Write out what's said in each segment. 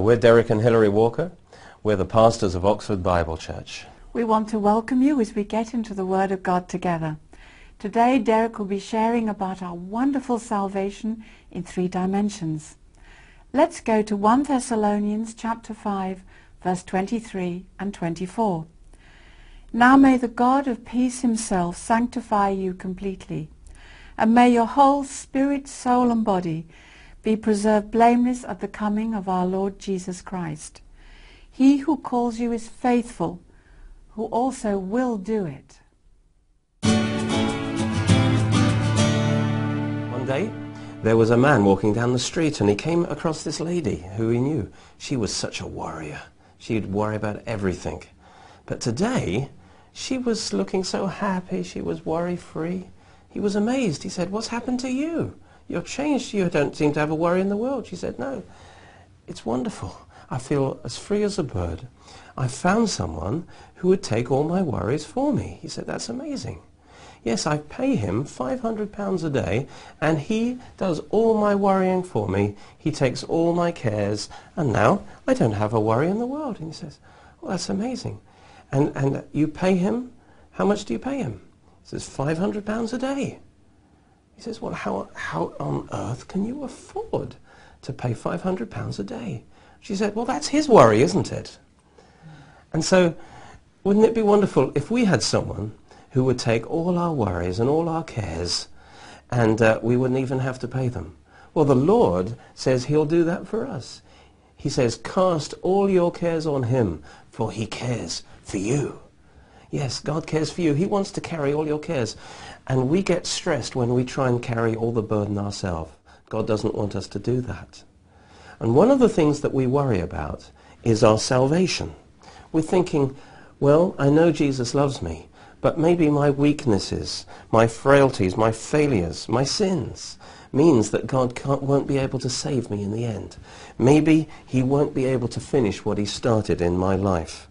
We're Derek and Hilary Walker. We're the pastors of Oxford Bible Church. We want to welcome you as we get into the Word of God together. Today, Derek will be sharing about our wonderful salvation in three dimensions. Let's go to 1 Thessalonians chapter 5, verse 23 and 24. Now may the God of peace himself sanctify you completely, and may your whole spirit, soul, and body be preserved blameless at the coming of our Lord Jesus Christ. He who calls you is faithful, who also will do it. One day, there was a man walking down the street and he came across this lady who he knew. She was such a warrior. She'd worry about everything. But today, she was looking so happy. She was worry-free. He was amazed. He said, what's happened to you? You're changed. You don't seem to have a worry in the world. She said, no, it's wonderful. I feel as free as a bird. I found someone who would take all my worries for me. He said, that's amazing. Yes, I pay him £500 a day and he does all my worrying for me. He takes all my cares and now I don't have a worry in the world. And he says, well, that's amazing. And, and you pay him? How much do you pay him? He says, £500 a day. He says, well, how, how on earth can you afford to pay £500 a day? She said, well, that's his worry, isn't it? And so, wouldn't it be wonderful if we had someone who would take all our worries and all our cares and uh, we wouldn't even have to pay them? Well, the Lord says he'll do that for us. He says, cast all your cares on him, for he cares for you. Yes, God cares for you. He wants to carry all your cares. And we get stressed when we try and carry all the burden ourselves. God doesn't want us to do that. And one of the things that we worry about is our salvation. We're thinking, well, I know Jesus loves me, but maybe my weaknesses, my frailties, my failures, my sins means that God won't be able to save me in the end. Maybe he won't be able to finish what he started in my life.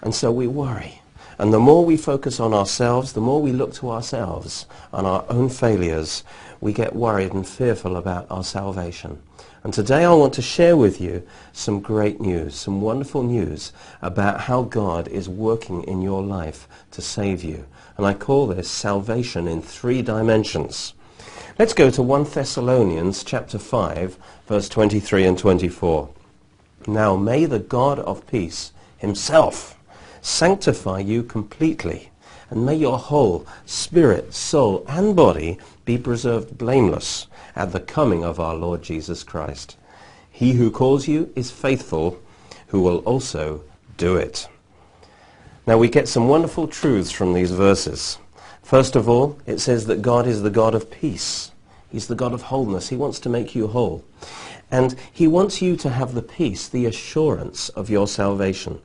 And so we worry. And the more we focus on ourselves, the more we look to ourselves and our own failures, we get worried and fearful about our salvation. And today I want to share with you some great news, some wonderful news about how God is working in your life to save you. And I call this salvation in three dimensions. Let's go to 1 Thessalonians chapter 5, verse 23 and 24. Now may the God of peace himself sanctify you completely, and may your whole spirit, soul, and body be preserved blameless at the coming of our Lord Jesus Christ. He who calls you is faithful, who will also do it. Now we get some wonderful truths from these verses. First of all, it says that God is the God of peace. He's the God of wholeness. He wants to make you whole. And he wants you to have the peace, the assurance of your salvation.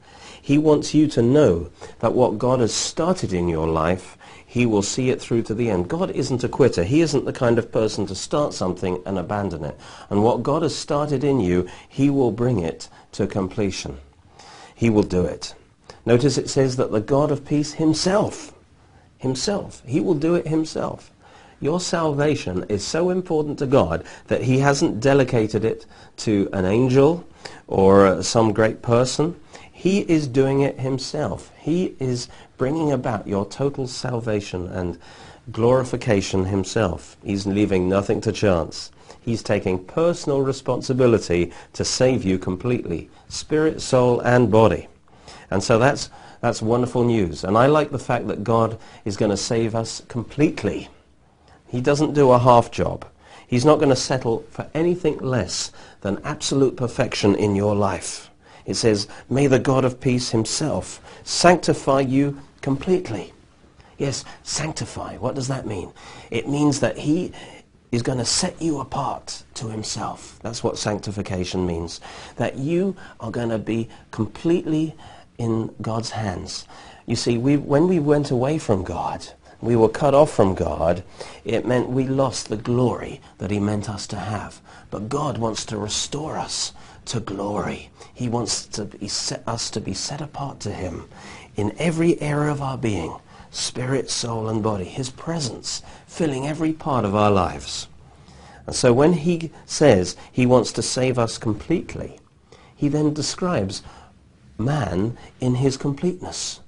He wants you to know that what God has started in your life, he will see it through to the end. God isn't a quitter. He isn't the kind of person to start something and abandon it. And what God has started in you, he will bring it to completion. He will do it. Notice it says that the God of peace himself, himself, he will do it himself. Your salvation is so important to God that he hasn't delegated it to an angel or some great person. He is doing it himself. He is bringing about your total salvation and glorification himself. He's leaving nothing to chance. He's taking personal responsibility to save you completely, spirit, soul, and body. And so that's, that's wonderful news. And I like the fact that God is going to save us completely. He doesn't do a half job. He's not going to settle for anything less than absolute perfection in your life. It says, may the God of peace himself sanctify you completely. Yes, sanctify. What does that mean? It means that he is going to set you apart to himself. That's what sanctification means. That you are going to be completely in God's hands. You see, we, when we went away from God, we were cut off from God, it meant we lost the glory that he meant us to have. But God wants to restore us to glory. He wants to be set, us to be set apart to him in every area of our being, spirit, soul, and body. His presence filling every part of our lives. And so when he says he wants to save us completely, he then describes man in his completeness.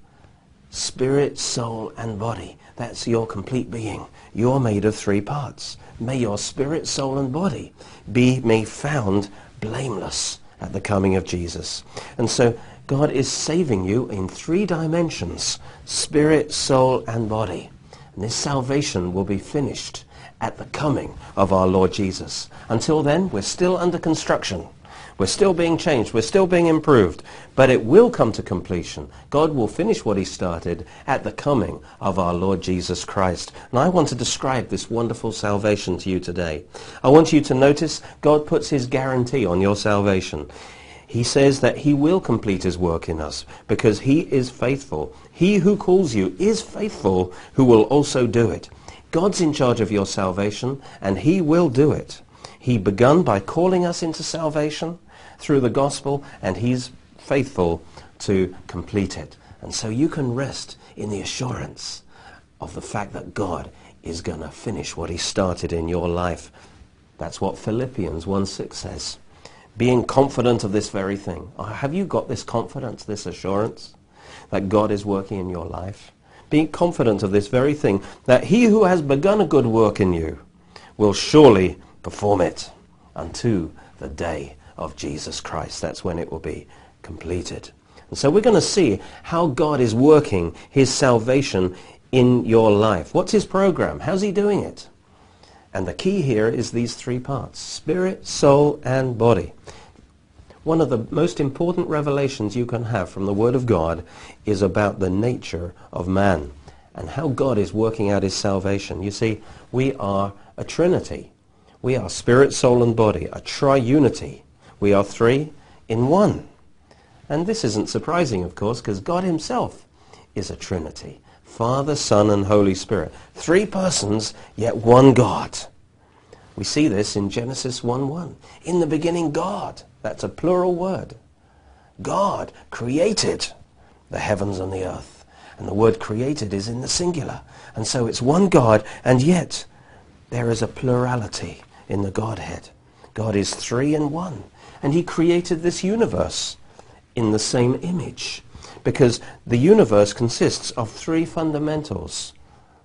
Spirit, soul, and body. That's your complete being. You're made of three parts. May your spirit, soul, and body be made found blameless at the coming of Jesus. And so God is saving you in three dimensions, spirit, soul, and body. And this salvation will be finished at the coming of our Lord Jesus. Until then, we're still under construction. We're still being changed. We're still being improved. But it will come to completion. God will finish what he started at the coming of our Lord Jesus Christ. And I want to describe this wonderful salvation to you today. I want you to notice God puts his guarantee on your salvation. He says that he will complete his work in us because he is faithful. He who calls you is faithful who will also do it. God's in charge of your salvation and he will do it. He begun by calling us into salvation through the gospel, and he's faithful to complete it. And so you can rest in the assurance of the fact that God is going to finish what he started in your life. That's what Philippians 1.6 says. Being confident of this very thing. Uh, have you got this confidence, this assurance that God is working in your life? Being confident of this very thing, that he who has begun a good work in you will surely perform it unto the day of Jesus Christ. That's when it will be completed. And so we're going to see how God is working his salvation in your life. What's his program? How's he doing it? And the key here is these three parts, spirit, soul, and body. One of the most important revelations you can have from the Word of God is about the nature of man and how God is working out his salvation. You see, we are a trinity. We are spirit, soul, and body, a triunity. We are three in one. And this isn't surprising, of course, because God himself is a trinity. Father, Son, and Holy Spirit. Three persons, yet one God. We see this in Genesis 1.1. In the beginning, God. That's a plural word. God created the heavens and the earth. And the word created is in the singular. And so it's one God, and yet there is a plurality in the Godhead. God is three in one. And he created this universe in the same image. Because the universe consists of three fundamentals,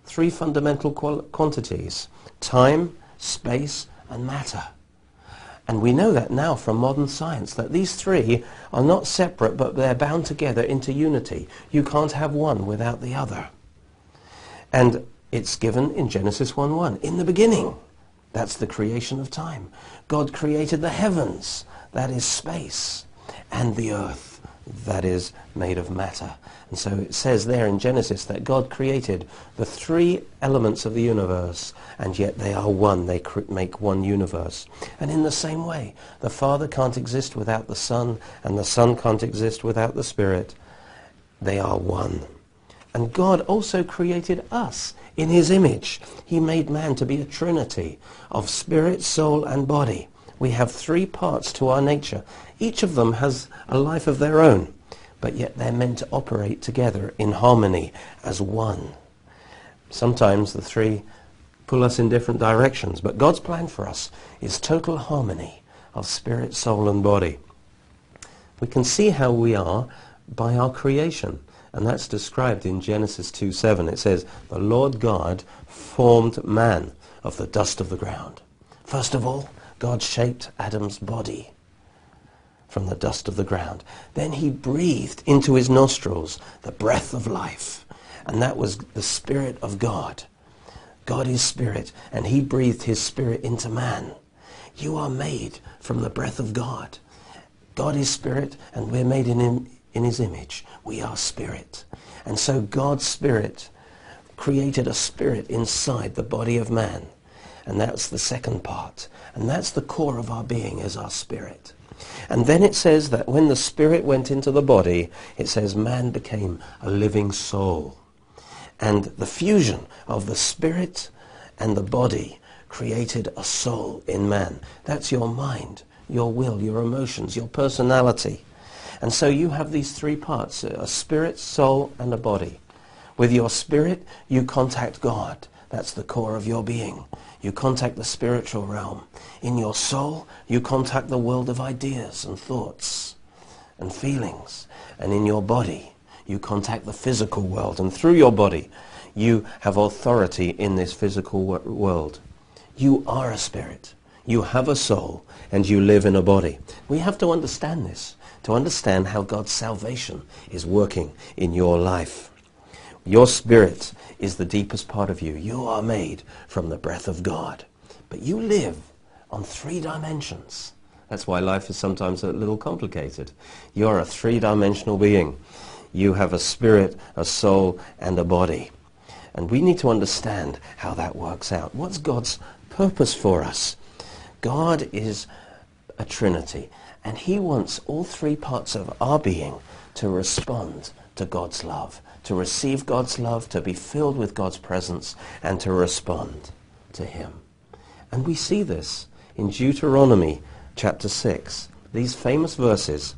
three fundamental quantities, time, space, and matter. And we know that now from modern science, that these three are not separate, but they're bound together into unity. You can't have one without the other. And it's given in Genesis 1.1. In the beginning, that's the creation of time. God created the heavens that is space, and the earth, that is made of matter. And so it says there in Genesis that God created the three elements of the universe, and yet they are one. They make one universe. And in the same way, the Father can't exist without the Son, and the Son can't exist without the Spirit. They are one. And God also created us in his image. He made man to be a trinity of spirit, soul, and body. We have three parts to our nature. Each of them has a life of their own, but yet they're meant to operate together in harmony as one. Sometimes the three pull us in different directions, but God's plan for us is total harmony of spirit, soul, and body. We can see how we are by our creation. And that's described in Genesis 2.7. It says, the Lord God formed man of the dust of the ground. First of all, God shaped Adam's body from the dust of the ground. Then he breathed into his nostrils the breath of life. And that was the Spirit of God. God is Spirit, and he breathed his Spirit into man. You are made from the breath of God. God is Spirit, and we're made in, him, in his image. We are Spirit. And so God's Spirit created a spirit inside the body of man. And that's the second part. And that's the core of our being is our spirit. And then it says that when the spirit went into the body, it says man became a living soul. And the fusion of the spirit and the body created a soul in man. That's your mind, your will, your emotions, your personality. And so you have these three parts, a spirit, soul, and a body. With your spirit, you contact God. That's the core of your being. You contact the spiritual realm. In your soul, you contact the world of ideas and thoughts. and feelings. And in your body, you contact the physical world. And through your body, you have authority in this physical wo- world. You are a spirit. You have a soul and you live in a body. We have to understand this, to understand how God's salvation is working in your life. Your spirit is the deepest part of you. You are made from the breath of God. But you live on three dimensions. That's why life is sometimes a little complicated. You're a three-dimensional being. You have a spirit, a soul, and a body. And we need to understand how that works out. What's God's purpose for us? God is a trinity, and he wants all three parts of our being to respond to God's love, to receive God's love, to be filled with God's presence, and to respond to him. And we see this in Deuteronomy chapter 6. These famous verses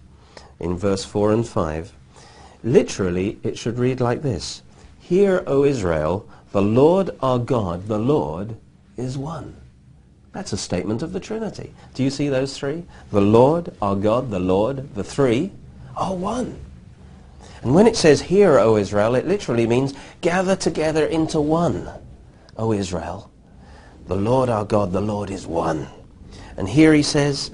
in verse 4 and 5, literally it should read like this. Hear, O Israel, the Lord our God, the Lord is one. That's a statement of the Trinity. Do you see those three? The Lord, our God, the Lord, the three are one. And when it says, Hear, O Israel, it literally means gather together into one, O Israel. The Lord our God, the Lord is one. And here he says,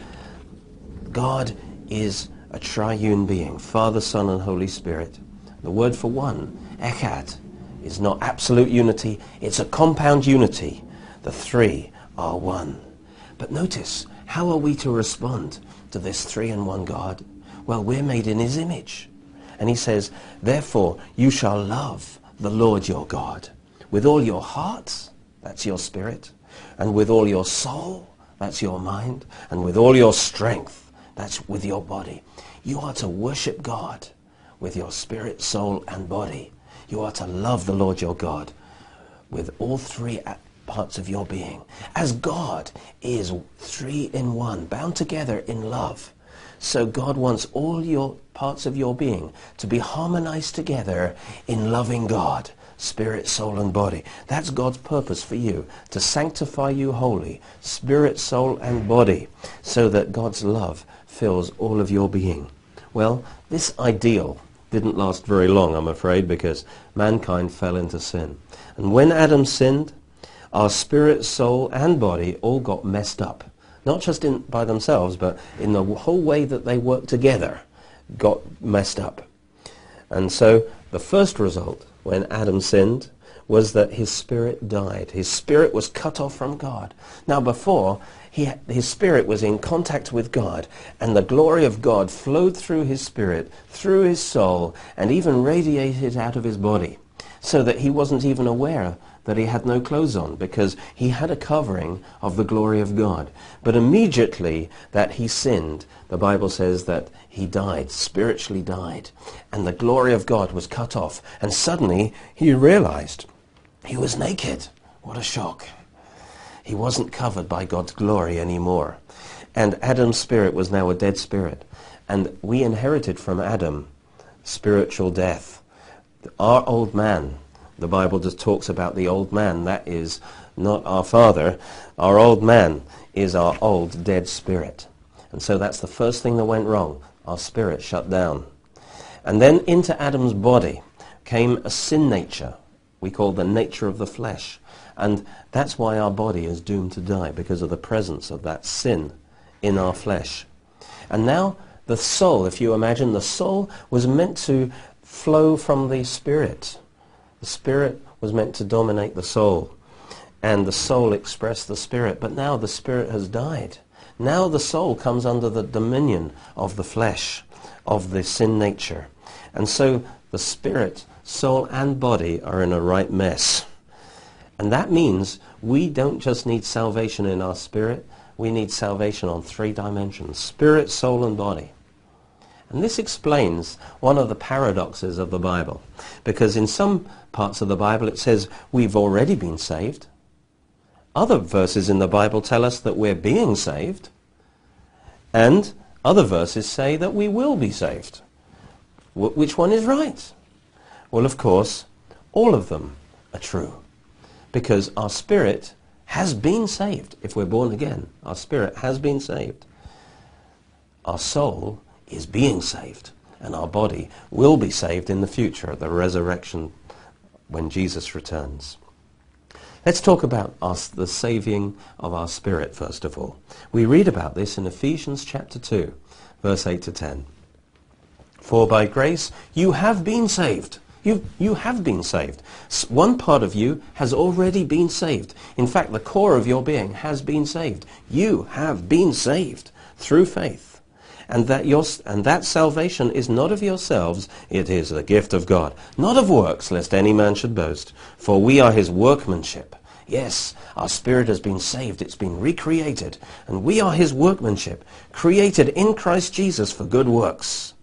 God is a triune being, Father, Son, and Holy Spirit. The word for one, echad, is not absolute unity, it's a compound unity. The three are one. But notice, how are we to respond to this three and one God? Well, we're made in his image. And he says, therefore you shall love the Lord your God with all your heart, that's your spirit, and with all your soul, that's your mind, and with all your strength, that's with your body. You are to worship God with your spirit, soul, and body. You are to love the Lord your God with all three parts of your being. As God is three in one, bound together in love. So God wants all your parts of your being to be harmonized together in loving God, spirit, soul, and body. That's God's purpose for you, to sanctify you wholly, spirit, soul, and body, so that God's love fills all of your being. Well, this ideal didn't last very long, I'm afraid, because mankind fell into sin. And when Adam sinned, our spirit, soul, and body all got messed up. Not just in, by themselves, but in the whole way that they work together got messed up. And so the first result when Adam sinned was that his spirit died. His spirit was cut off from God. Now before, he, his spirit was in contact with God, and the glory of God flowed through his spirit, through his soul, and even radiated out of his body, so that he wasn't even aware that he had no clothes on because he had a covering of the glory of God. But immediately that he sinned, the Bible says that he died, spiritually died, and the glory of God was cut off. And suddenly he realized he was naked. What a shock. He wasn't covered by God's glory anymore. And Adam's spirit was now a dead spirit. And we inherited from Adam spiritual death. Our old man the Bible just talks about the old man. That is not our father. Our old man is our old dead spirit. And so that's the first thing that went wrong. Our spirit shut down. And then into Adam's body came a sin nature we call the nature of the flesh. And that's why our body is doomed to die, because of the presence of that sin in our flesh. And now the soul, if you imagine, the soul was meant to flow from the spirit. The spirit was meant to dominate the soul, and the soul expressed the spirit. But now the spirit has died. Now the soul comes under the dominion of the flesh, of the sin nature. And so the spirit, soul, and body are in a right mess. And that means we don't just need salvation in our spirit, we need salvation on three dimensions, spirit, soul, and body. And this explains one of the paradoxes of the Bible. Because in some parts of the Bible it says we've already been saved. Other verses in the Bible tell us that we're being saved. And other verses say that we will be saved. Wh- which one is right? Well, of course, all of them are true. Because our spirit has been saved. If we're born again, our spirit has been saved. Our soul is being saved. And our body will be saved in the future at the resurrection when Jesus returns. Let's talk about us, the saving of our spirit, first of all. We read about this in Ephesians chapter 2, verse 8 to 10. For by grace you have been saved. You, you have been saved. One part of you has already been saved. In fact, the core of your being has been saved. You have been saved through faith. And that, your, and that salvation is not of yourselves, it is the gift of God. Not of works, lest any man should boast. For we are his workmanship. Yes, our spirit has been saved. It's been recreated. And we are his workmanship, created in Christ Jesus for good works.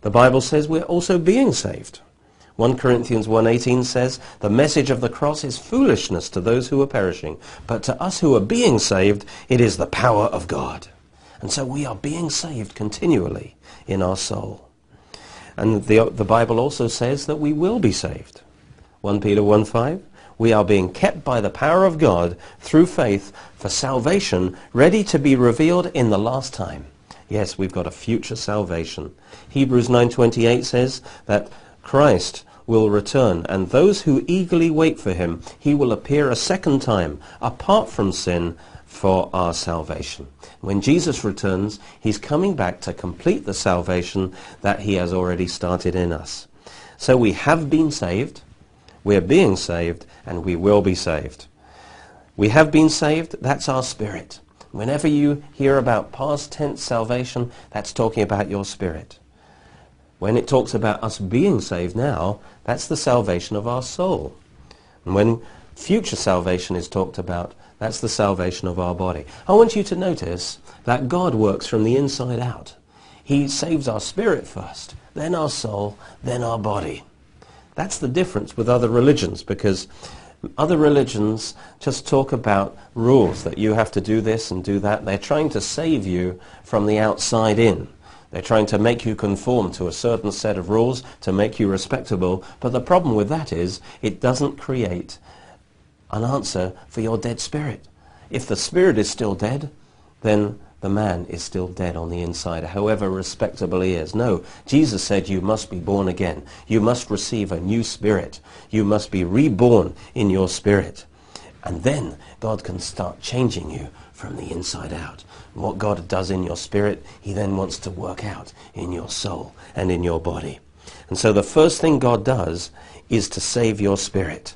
The Bible says we're also being saved. 1 Corinthians 1.18 says, The message of the cross is foolishness to those who are perishing, but to us who are being saved, it is the power of God. And so we are being saved continually in our soul. And the, the Bible also says that we will be saved. 1 Peter 1.5, we are being kept by the power of God through faith for salvation ready to be revealed in the last time. Yes, we've got a future salvation. Hebrews 9.28 says that Christ will return, and those who eagerly wait for him, he will appear a second time, apart from sin, for our salvation. When Jesus returns, he's coming back to complete the salvation that he has already started in us. So we have been saved, we're being saved, and we will be saved. We have been saved, that's our spirit. Whenever you hear about past tense salvation, that's talking about your spirit. When it talks about us being saved now, that's the salvation of our soul. And when future salvation is talked about, that's the salvation of our body. I want you to notice that God works from the inside out. He saves our spirit first, then our soul, then our body. That's the difference with other religions because other religions just talk about rules that you have to do this and do that. They're trying to save you from the outside in. They're trying to make you conform to a certain set of rules to make you respectable. But the problem with that is it doesn't create an answer for your dead spirit. If the spirit is still dead, then the man is still dead on the inside, however respectable he is. No, Jesus said you must be born again. You must receive a new spirit. You must be reborn in your spirit. And then God can start changing you from the inside out. What God does in your spirit, he then wants to work out in your soul and in your body. And so the first thing God does is to save your spirit.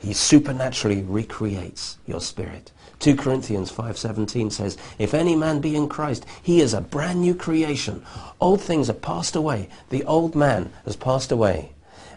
He supernaturally recreates your spirit. 2 Corinthians 5.17 says, If any man be in Christ, he is a brand new creation. Old things are passed away. The old man has passed away.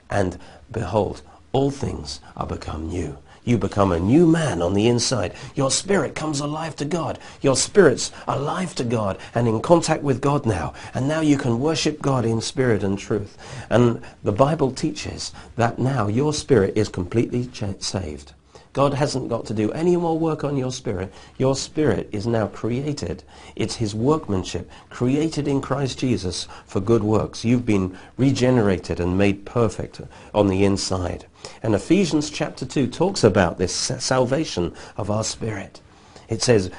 And behold, all things are become new. You become a new man on the inside. Your spirit comes alive to God. Your spirit's alive to God and in contact with God now. And now you can worship God in spirit and truth. And the Bible teaches that now your spirit is completely saved. God hasn't got to do any more work on your spirit. Your spirit is now created. It's his workmanship, created in Christ Jesus for good works. You've been regenerated and made perfect on the inside. And Ephesians chapter 2 talks about this salvation of our spirit. It says,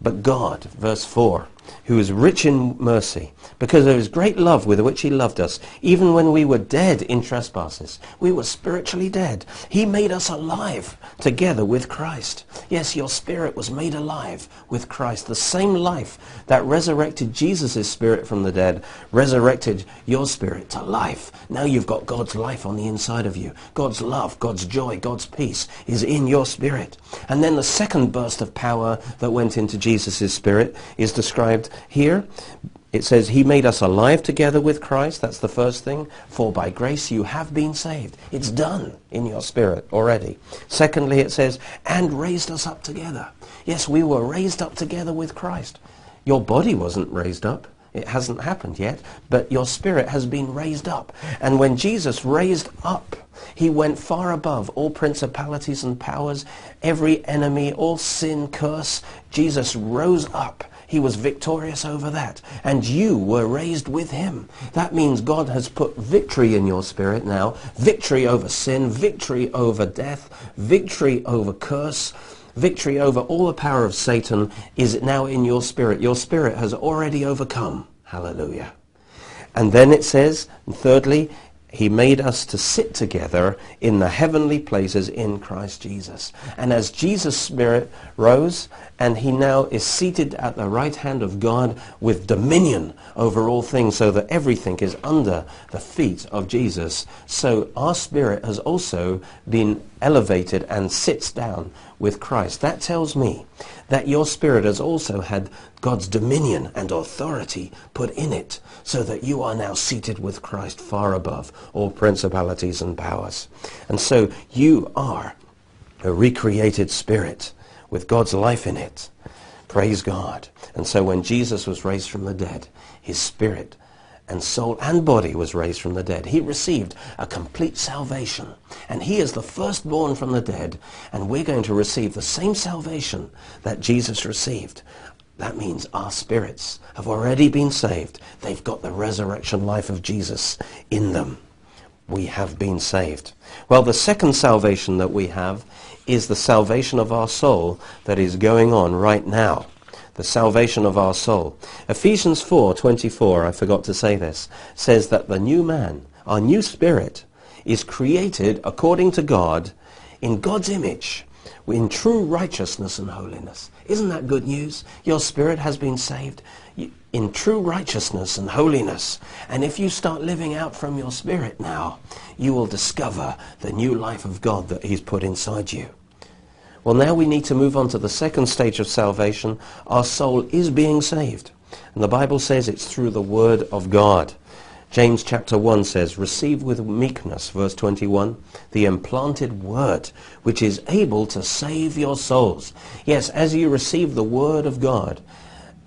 but God, verse 4, who is rich in mercy, because of his great love with which he loved us, even when we were dead in trespasses. We were spiritually dead. He made us alive together with Christ. Yes, your spirit was made alive with Christ. The same life that resurrected Jesus' spirit from the dead resurrected your spirit to life. Now you've got God's life on the inside of you. God's love, God's joy, God's peace is in your spirit. And then the second burst of power that went into Jesus' spirit is described here. It says, he made us alive together with Christ. That's the first thing. For by grace you have been saved. It's done in your spirit already. Secondly, it says, and raised us up together. Yes, we were raised up together with Christ. Your body wasn't raised up. It hasn't happened yet, but your spirit has been raised up. And when Jesus raised up, he went far above all principalities and powers, every enemy, all sin, curse. Jesus rose up he was victorious over that. And you were raised with him. That means God has put victory in your spirit now. Victory over sin, victory over death, victory over curse, victory over all the power of Satan is now in your spirit. Your spirit has already overcome. Hallelujah. And then it says, and thirdly, he made us to sit together in the heavenly places in Christ Jesus. And as Jesus' Spirit rose, and he now is seated at the right hand of God with dominion over all things, so that everything is under the feet of Jesus, so our spirit has also been elevated and sits down with Christ. That tells me that your spirit has also had God's dominion and authority put in it so that you are now seated with Christ far above all principalities and powers. And so you are a recreated spirit with God's life in it. Praise God. And so when Jesus was raised from the dead, his spirit and soul and body was raised from the dead. He received a complete salvation. And he is the firstborn from the dead. And we're going to receive the same salvation that Jesus received. That means our spirits have already been saved. They've got the resurrection life of Jesus in them. We have been saved. Well, the second salvation that we have is the salvation of our soul that is going on right now the salvation of our soul. Ephesians 4:24, I forgot to say this, says that the new man, our new spirit, is created according to God in God's image, in true righteousness and holiness. Isn't that good news? Your spirit has been saved in true righteousness and holiness. And if you start living out from your spirit now, you will discover the new life of God that he's put inside you. Well, now we need to move on to the second stage of salvation. Our soul is being saved. And the Bible says it's through the Word of God. James chapter 1 says, Receive with meekness, verse 21, the implanted Word, which is able to save your souls. Yes, as you receive the Word of God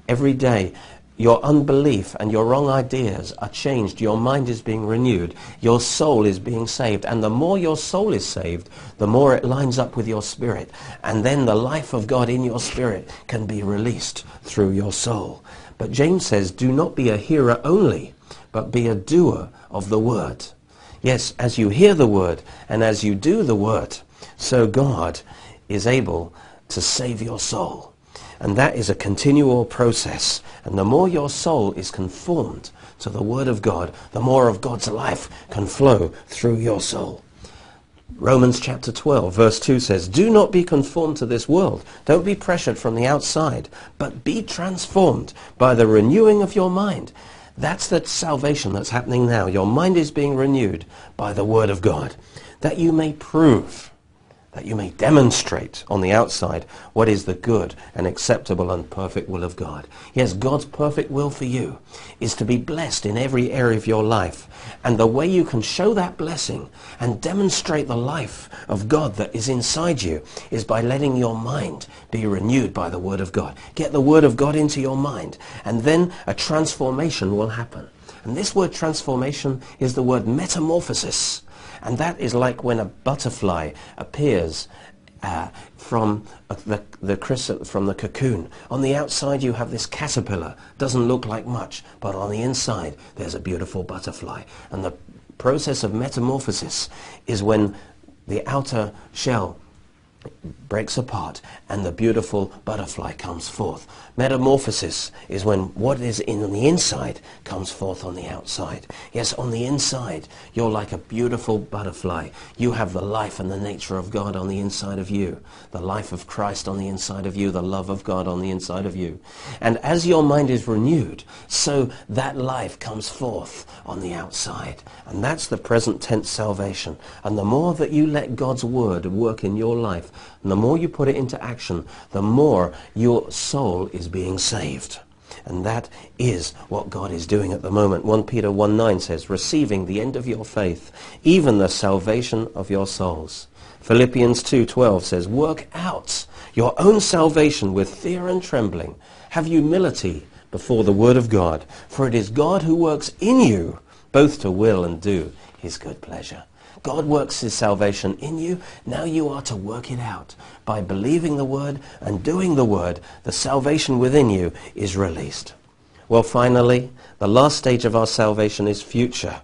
every day, your unbelief and your wrong ideas are changed. Your mind is being renewed. Your soul is being saved. And the more your soul is saved, the more it lines up with your spirit. And then the life of God in your spirit can be released through your soul. But James says, do not be a hearer only, but be a doer of the word. Yes, as you hear the word and as you do the word, so God is able to save your soul. And that is a continual process. And the more your soul is conformed to the Word of God, the more of God's life can flow through your soul. Romans chapter 12, verse 2 says, Do not be conformed to this world. Don't be pressured from the outside, but be transformed by the renewing of your mind. That's the salvation that's happening now. Your mind is being renewed by the Word of God, that you may prove that you may demonstrate on the outside what is the good and acceptable and perfect will of God. Yes, God's perfect will for you is to be blessed in every area of your life. And the way you can show that blessing and demonstrate the life of God that is inside you is by letting your mind be renewed by the Word of God. Get the Word of God into your mind and then a transformation will happen. And this word transformation is the word metamorphosis. And that is like when a butterfly appears uh, from the, the chrysa- from the cocoon. On the outside you have this caterpillar. Doesn't look like much, but on the inside there's a beautiful butterfly. And the process of metamorphosis is when the outer shell breaks apart and the beautiful butterfly comes forth. Metamorphosis is when what is in the inside comes forth on the outside. Yes, on the inside, you're like a beautiful butterfly. You have the life and the nature of God on the inside of you, the life of Christ on the inside of you, the love of God on the inside of you. And as your mind is renewed, so that life comes forth on the outside. And that's the present tense salvation. And the more that you let God's word work in your life, and the more you put it into action, the more your soul is being saved. And that is what God is doing at the moment. 1 Peter 1 9 says, receiving the end of your faith, even the salvation of your souls. Philippians 2.12 says, work out your own salvation with fear and trembling. Have humility before the word of God, for it is God who works in you both to will and do his good pleasure. God works his salvation in you. Now you are to work it out. By believing the word and doing the word, the salvation within you is released. Well, finally, the last stage of our salvation is future.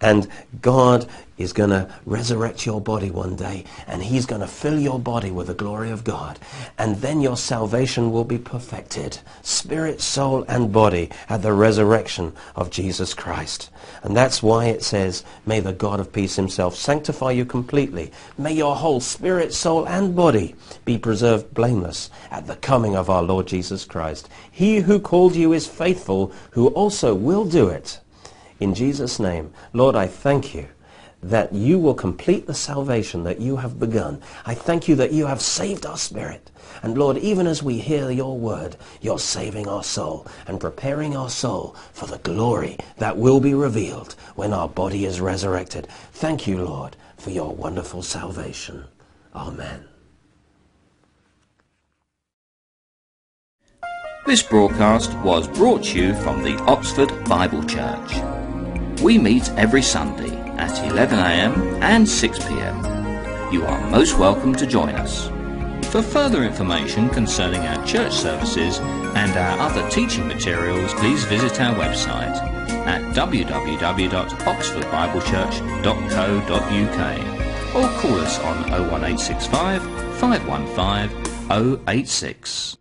And God is going to resurrect your body one day, and he's going to fill your body with the glory of God. And then your salvation will be perfected, spirit, soul, and body, at the resurrection of Jesus Christ. And that's why it says, May the God of peace himself sanctify you completely. May your whole spirit, soul, and body be preserved blameless at the coming of our Lord Jesus Christ. He who called you is faithful, who also will do it. In Jesus' name, Lord, I thank you that you will complete the salvation that you have begun. I thank you that you have saved our spirit. And Lord, even as we hear your word, you're saving our soul and preparing our soul for the glory that will be revealed when our body is resurrected. Thank you, Lord, for your wonderful salvation. Amen. This broadcast was brought to you from the Oxford Bible Church. We meet every Sunday at 11am and 6pm. You are most welcome to join us. For further information concerning our church services and our other teaching materials, please visit our website at www.oxfordbiblechurch.co.uk or call us on 01865 515 086.